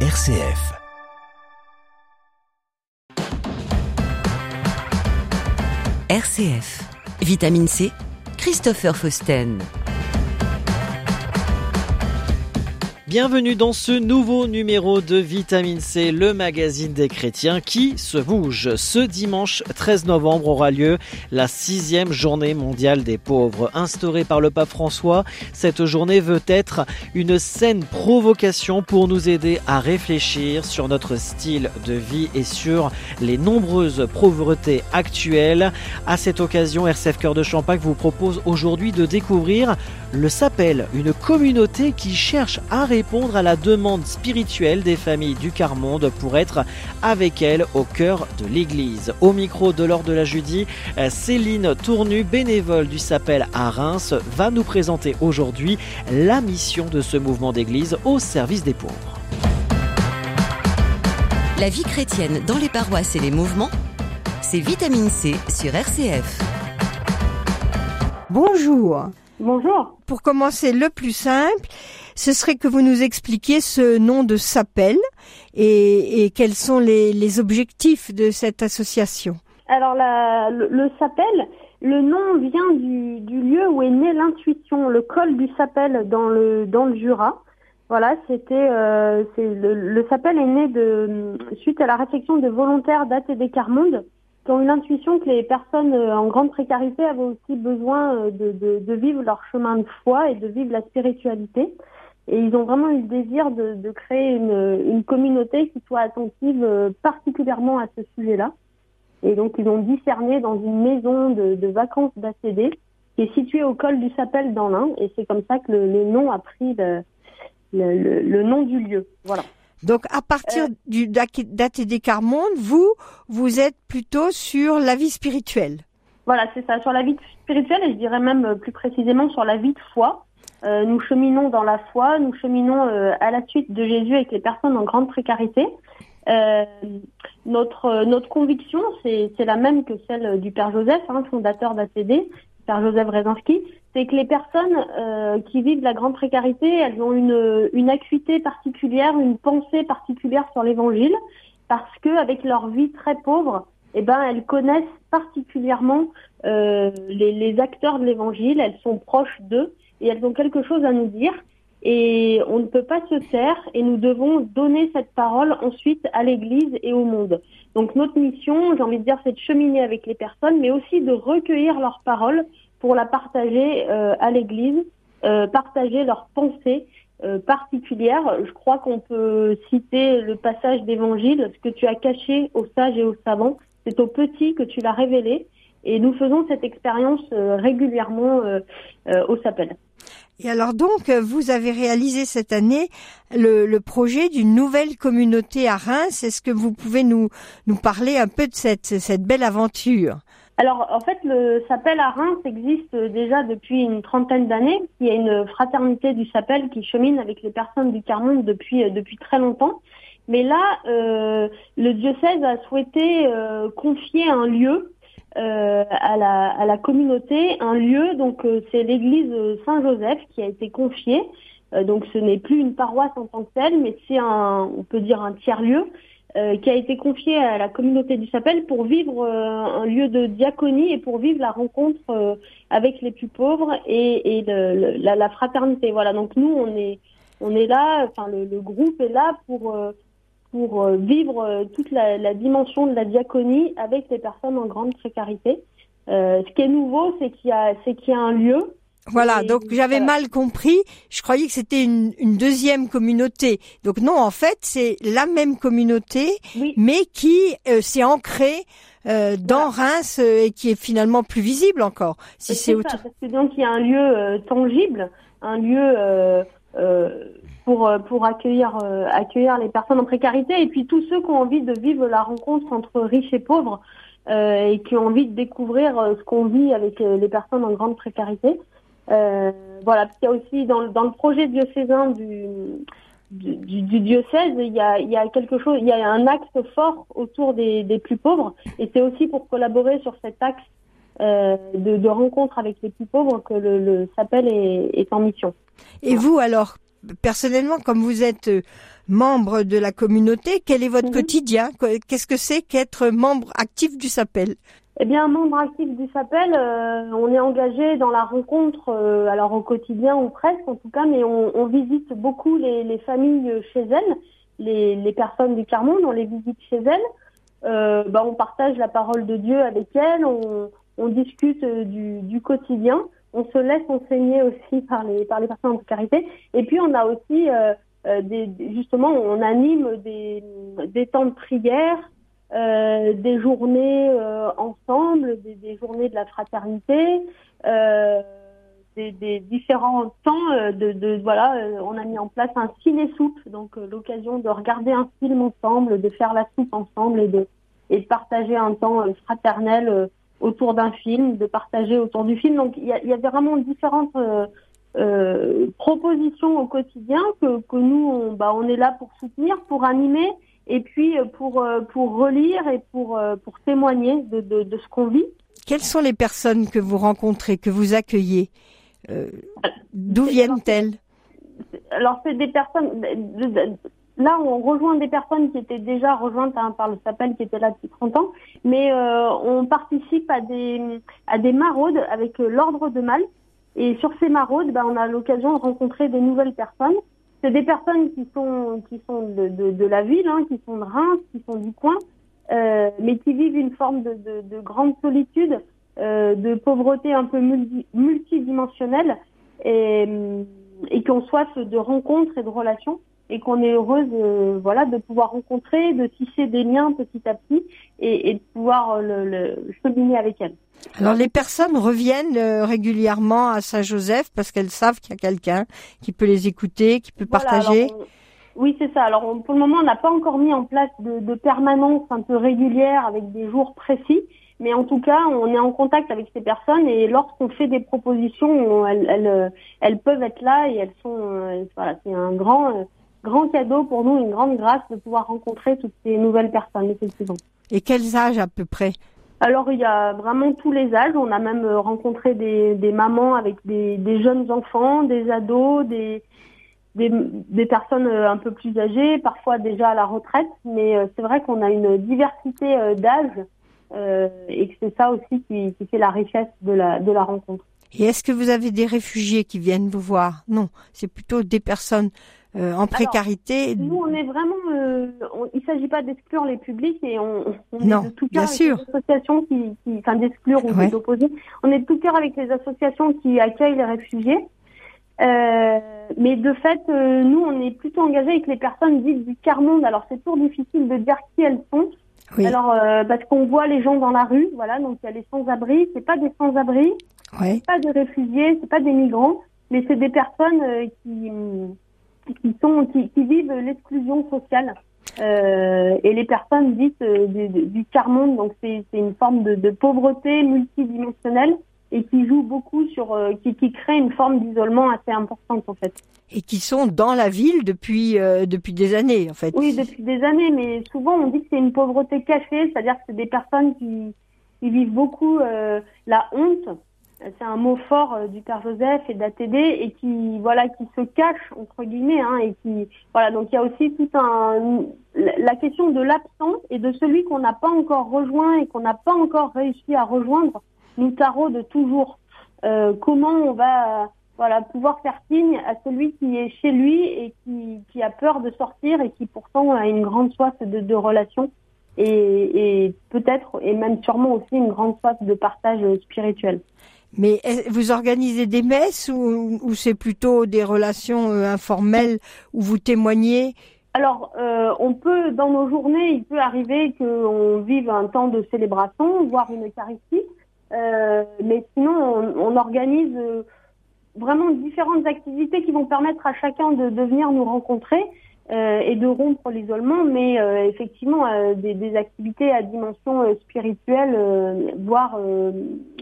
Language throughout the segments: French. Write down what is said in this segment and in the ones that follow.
RCF. RCF. Vitamine C. Christopher Fausten. Bienvenue dans ce nouveau numéro de Vitamine C, le magazine des chrétiens qui se bouge. Ce dimanche 13 novembre aura lieu la sixième journée mondiale des pauvres. Instaurée par le pape François, cette journée veut être une saine provocation pour nous aider à réfléchir sur notre style de vie et sur les nombreuses pauvretés actuelles. À cette occasion, RCF Cœur de Champagne vous propose aujourd'hui de découvrir le Sapel, une communauté qui cherche à répondre à la demande spirituelle des familles du quart-monde pour être avec elles au cœur de l'Église. Au micro de l'Ordre de la Judie, Céline Tournu, bénévole du Sapel à Reims, va nous présenter aujourd'hui la mission de ce mouvement d'Église au service des pauvres. La vie chrétienne dans les paroisses et les mouvements, c'est Vitamine C sur RCF. Bonjour. Bonjour. Pour commencer, le plus simple, ce serait que vous nous expliquiez ce nom de SAPEL et, et quels sont les, les, objectifs de cette association. Alors, la, le, le, SAPEL, le nom vient du, du, lieu où est née l'intuition, le col du SAPEL dans le, dans le Jura. Voilà, c'était euh, le, le SAPEL est né de suite à la réflexion de volontaires d'ATD Carmonde qui ont une intuition que les personnes en grande précarité avaient aussi besoin de, de, de, vivre leur chemin de foi et de vivre la spiritualité. Et ils ont vraiment eu le désir de, de créer une, une, communauté qui soit attentive particulièrement à ce sujet-là. Et donc ils ont discerné dans une maison de, vacances d'ACD qui est située au col du Sapel dans l'Ain. Et c'est comme ça que le, le nom a pris le, le, le, nom du lieu. Voilà. Donc à partir euh, du d'ATD Carmonde, vous, vous êtes plutôt sur la vie spirituelle. Voilà, c'est ça, sur la vie spirituelle et je dirais même plus précisément sur la vie de foi. Euh, nous cheminons dans la foi, nous cheminons euh, à la suite de Jésus avec les personnes en grande précarité. Euh, notre notre conviction, c'est la même que celle du Père Joseph, hein, fondateur d'ACD, Père Joseph Rezinski, c'est que les personnes euh, qui vivent la grande précarité, elles ont une, une acuité particulière, une pensée particulière sur l'Évangile, parce que avec leur vie très pauvre, eh ben elles connaissent particulièrement euh, les, les acteurs de l'Évangile, elles sont proches d'eux et elles ont quelque chose à nous dire. Et on ne peut pas se taire et nous devons donner cette parole ensuite à l'Église et au monde. Donc notre mission, j'ai envie de dire, c'est de cheminer avec les personnes, mais aussi de recueillir leurs paroles pour la partager euh, à l'Église, euh, partager leurs pensées euh, particulières. Je crois qu'on peut citer le passage d'Évangile, ce que tu as caché aux sages et aux savants, c'est aux petits que tu l'as révélé. Et nous faisons cette expérience régulièrement au Sapel. Et alors donc, vous avez réalisé cette année le, le projet d'une nouvelle communauté à Reims. Est-ce que vous pouvez nous, nous parler un peu de cette, cette belle aventure? Alors, en fait, le Sapel à Reims existe déjà depuis une trentaine d'années. Il y a une fraternité du Sapel qui chemine avec les personnes du Carmonde depuis, depuis très longtemps. Mais là, euh, le diocèse a souhaité euh, confier un lieu euh, à, la, communauté, un lieu, donc euh, c'est l'église Saint-Joseph qui a été confiée. Euh, donc ce n'est plus une paroisse en tant que telle, mais c'est un, on peut dire un tiers-lieu euh, qui a été confié à la communauté du Sapel pour vivre euh, un lieu de diaconie et pour vivre la rencontre euh, avec les plus pauvres et, et la, la, fraternité. Voilà, donc nous on est on est là, enfin le, le groupe est là pour pour vivre toute la, la, dimension de la diaconie avec les personnes en grande précarité. ce qui est nouveau, c'est qu'il y a c'est qu'il y a un lieu voilà, donc j'avais mal compris. Je croyais que c'était une, une, deuxième communauté. Donc non, en fait, c'est la même communauté, mais qui euh, s'est ancrée euh, dans Reims euh, et qui est finalement plus visible encore. Si c'est Parce que donc il y a un lieu euh, tangible, un lieu pour pour accueillir accueillir les personnes en précarité et puis tous ceux qui ont envie de vivre la rencontre entre riches et pauvres et qui ont envie de découvrir ce qu'on vit avec les personnes en grande précarité. Euh, voilà, parce qu'il y a aussi dans, dans le projet diocésain du, du, du, diocèse, il y, a, il y a quelque chose, il y a un axe fort autour des, des plus pauvres, et c'est aussi pour collaborer sur cet axe euh, de, de rencontre avec les plus pauvres que le, le SAPEL est, est en mission. Et vous alors, personnellement, comme vous êtes euh, membre de la communauté, quel est votre mhm. quotidien? Qu'est-ce que c'est qu'être membre actif du SAPEL eh bien, membre actif du SAPEL, euh, on est engagé dans la rencontre, euh, alors au quotidien ou presque en tout cas, mais on, visite beaucoup les, familles chez elles, les, personnes du Carmonde, on les visite chez elles. bah, on partage la parole de Dieu avec elles, on, discute du, du quotidien on se laisse enseigner aussi par les par les personnes en carité. Et puis on a aussi euh, euh, des, justement on anime des, des temps de prière, euh, des journées ensemble, des, journées de la fraternité, des, différents temps de, de, voilà. on a mis en place un ciné soupe, donc l'occasion de regarder un film ensemble, de faire la soupe ensemble et de et de partager un temps fraternel autour d'un film, de partager autour du film. Donc il y, y avait vraiment différentes euh, euh, propositions au quotidien que, que nous, on, bah, on est là pour soutenir, pour animer et puis euh, pour, euh, pour relire et pour, euh, pour témoigner de, de, de ce qu'on vit. Quelles sont les personnes que vous rencontrez, que vous accueillez? D'où viennent-elles? Alors c'est des personnes là, on rejoint des personnes qui étaient déjà rejointes hein, par le SAPEL, qui étaient là depuis 30 ans, mais euh, on participe à des, à des maraudes avec euh, l'ordre de Malte. Et sur ces maraudes, ben, on a l'occasion de rencontrer des nouvelles personnes. C'est des personnes qui sont, qui sont de, de, la ville, hein, qui sont de Reims, qui sont du coin, euh, mais qui vivent une forme de, de, de grande solitude, euh, de pauvreté un peu multi, multidimensionnelle et, et qui ont soif de rencontres et de relations et qu'on est heureuse euh, voilà de pouvoir rencontrer, de tisser des liens petit à petit et, et de pouvoir euh, le, le cheminer avec elles. Alors les personnes reviennent euh, régulièrement à Saint-Joseph parce qu'elles savent qu'il y a quelqu'un qui peut les écouter, qui peut partager. oui, c'est ça. Alors pour le moment, on n'a pas encore mis en place de, de permanence un peu régulière avec des jours précis. Mais en tout cas, on est en contact avec ces personnes et lorsqu'on fait des propositions, elles, elles, elles, peuvent être là et elles sont, voilà, c'est un grand, grand cadeau pour nous, une grande grâce de pouvoir rencontrer toutes ces nouvelles personnes, effectivement. Et quels âges à peu près? Alors il y a vraiment tous les âges. On a même euh, rencontré des, des mamans avec des, des, jeunes enfants, des ados, des, des, des, personnes euh, un peu plus âgées, parfois déjà à la retraite. Mais euh, c'est vrai qu'on a une diversité d'âges euh, et que c'est ça aussi qui, qui, fait la richesse de la, de la rencontre. Et est-ce que vous avez des réfugiés qui viennent vous voir? Non, c'est plutôt des personnes euh, en précarité. nous, on est vraiment. Euh, il ne s'agit pas d'exclure les publics et on, on non, est de tout cœur avec sûr. les associations qui, qui enfin d'exclure ou d'opposer. On est de tout cœur avec les associations qui accueillent les réfugiés. Euh, mais de fait, nous, on est plutôt engagés avec les personnes dites du quart monde. Alors, c'est toujours difficile de dire qui elles sont. Oui. Alors, euh, parce qu'on voit les gens dans la rue, voilà, donc il y a les sans-abri. C'est pas des sans-abri, oui. pas des réfugiés, c'est pas des migrants, mais c'est des personnes qui qui sont qui, qui vivent l'exclusion sociale. Euh, et les personnes dites euh, du, du tiers-monde, donc c'est une forme de, de, pauvreté multidimensionnelle et qui joue beaucoup sur, euh, qui, qui crée une forme d'isolement assez importante en fait. Et qui sont dans la ville depuis euh, depuis des années en fait. Oui, depuis des années, mais souvent on dit que c'est une pauvreté cachée, c'est-à-dire que c'est des personnes qui, qui vivent beaucoup euh, la honte c'est un mot fort euh, du Père Joseph et d'ATD et qui voilà qui se cache entre guillemets hein, et qui voilà donc il y a aussi tout un la question de l'absent et de celui qu'on n'a pas encore rejoint et qu'on n'a pas encore réussi à rejoindre nous taraude toujours euh, comment on va voilà pouvoir faire signe à celui qui est chez lui et qui, qui a peur de sortir et qui pourtant a une grande soif de, de relation et, et peut-être et même sûrement aussi une grande soif de partage spirituel. Mais vous organisez des messes ou, c'est plutôt des relations euh, informelles où vous témoignez? Alors, euh, on peut, dans nos journées, il peut arriver qu'on vive un temps de célébration, voire une Eucharistie. Euh, mais sinon, on, organise euh, vraiment différentes activités qui vont permettre à chacun de venir nous rencontrer euh, et de rompre l'isolement, mais euh, effectivement euh, des, des, activités à dimension euh, spirituelle, euh, voire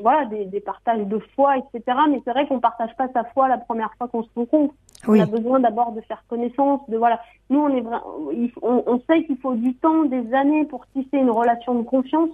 voilà des, des, partages de foi, etc. Mais c'est vrai qu'on partage pas sa foi la première fois qu'on se rencontre. Oui. On a besoin d'abord de faire connaissance, de voilà. Nous on est on, on sait qu'il faut du temps, des années pour tisser une relation de confiance.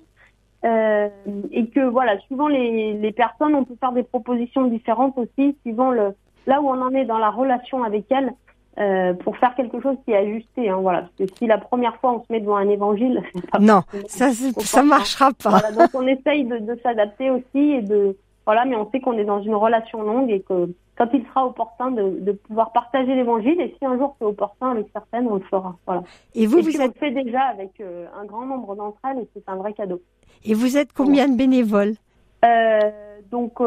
et que voilà, suivant les, les personnes, on peut faire des propositions différentes aussi, suivant le là où on en est dans la relation avec elles. Euh, pour faire quelque chose qui est ajusté. Hein, voilà. Parce que si la première fois on se met devant un évangile, pas non, ça ça marchera pas. Voilà, donc on essaye de, de s'adapter aussi et de voilà, mais on sait qu'on est dans une relation longue et que quand il sera opportun de, de pouvoir partager l'évangile et si un jour c'est opportun avec certaines, on le fera. Voilà. Et vous, vous êtes... on le fait déjà avec euh, un grand nombre d'entre elles et c'est un vrai cadeau. Et vous êtes combien de bénévoles? Euh, Donc,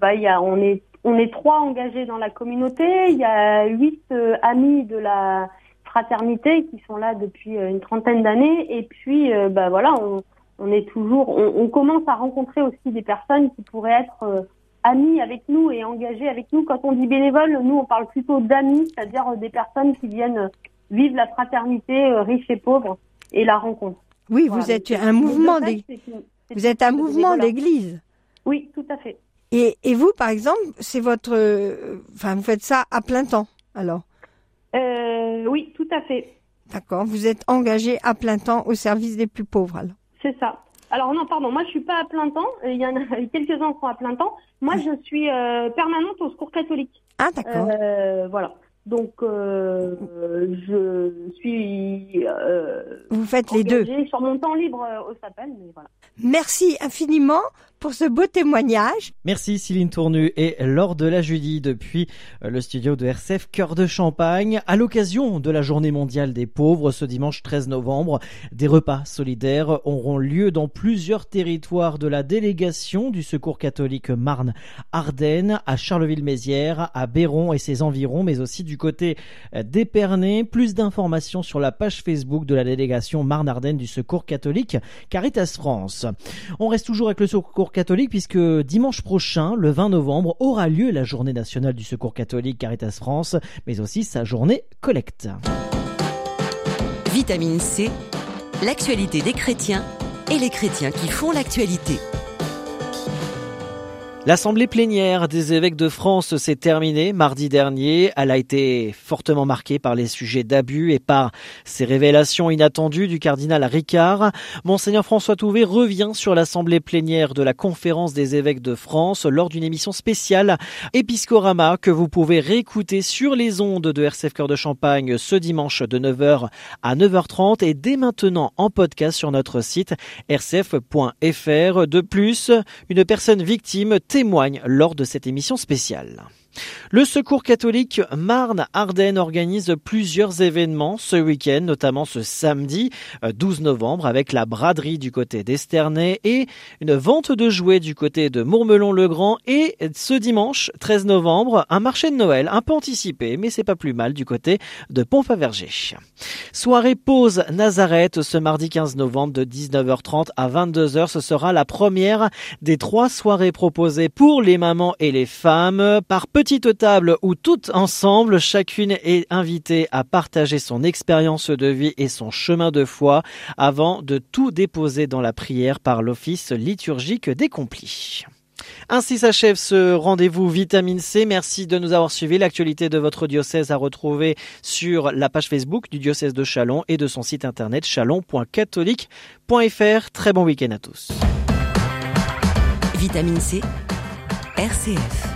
bah, y a, on est on est trois engagés dans la communauté. Il y a huit euh, amis de la fraternité qui sont là depuis euh, une trentaine d'années. Et puis, euh, bah voilà, on, on est toujours, on, on, commence à rencontrer aussi des personnes qui pourraient être amis avec nous et engagés avec nous. Quand on dit bénévole, nous on parle plutôt d'amis, c'est-à-dire des personnes qui viennent vivre la fraternité riche et pauvre et la rencontre. Oui, vous êtes un mouvement des... Vous êtes un mouvement d'église. Oui, tout à fait. Et, et vous, par exemple, c'est votre, enfin, vous faites ça à plein temps, alors euh, Oui, tout à fait. D'accord. Vous êtes engagé à plein temps au service des plus pauvres, alors C'est ça. Alors non, pardon, moi je suis pas à plein temps. Il y en a quelques-uns qui sont à plein temps. Moi, je suis euh, permanente au secours catholique. Ah d'accord. Euh, voilà. Donc, euh, je suis. Vous faites les deux. Sur mon temps libre au SAPEL, mais voilà. Merci infiniment pour ce beau témoignage. Merci Céline Tournu et Laure de la Judy depuis euh, le studio de RCF Cœur de Champagne. À l'occasion de la journée mondiale des pauvres ce dimanche 13 novembre, des repas solidaires auront lieu dans plusieurs territoires de la délégation du Secours catholique Marne-Ardennes, à Charleville-Mézières, à Béron et ses environs, mais aussi du côté euh, d'Épernay. Plus d'informations sur la page Facebook de la délégation Marne-Ardennes du Secours catholique Caritas France. On reste toujours avec le Secours catholique puisque dimanche prochain, le 20 novembre, aura lieu la journée nationale du secours catholique Caritas France, mais aussi sa journée collecte. Vitamine C, l'actualité des chrétiens et les chrétiens qui font l'actualité. L'assemblée plénière des évêques de France s'est terminée mardi dernier. Elle a été fortement marquée par les sujets d'abus et par ces révélations inattendues du cardinal Ricard. Monseigneur François Touvet revient sur l'assemblée plénière de la conférence des évêques de France lors d'une émission spéciale Episcorama que vous pouvez réécouter sur les ondes de RCF Cœur de Champagne ce dimanche de 9h à 9h30 et dès maintenant en podcast sur notre site rcf.fr. De plus, une personne victime témoigne lors de cette émission spéciale. Le Secours catholique Marne-Ardenne organise plusieurs événements ce week-end, notamment ce samedi 12 euh, novembre avec la braderie du côté d'Esternay et une vente de jouets du côté de Mourmelon-le-Grand et ce dimanche 13 novembre un marché de Noël un peu anticipé mais c'est pas plus mal du côté de Pont-Faverger. Soirée pause Nazareth ce mardi 15 novembre de 19h30 à 22h. Ce sera la première des trois soirées proposées pour les mamans et les femmes par petite table où toutes ensemble, chacune est invitée à partager son expérience de vie et son chemin de foi avant de tout déposer dans la prière par l'office liturgique des complis. Ainsi s'achève ce rendez-vous Vitamine C. Merci de nous avoir suivis. L'actualité de votre diocèse à retrouver sur la page Facebook du diocèse de Chalon et de son site internet chalon.catholique.fr. Très bon week-end à tous. Vitamine C, RCF.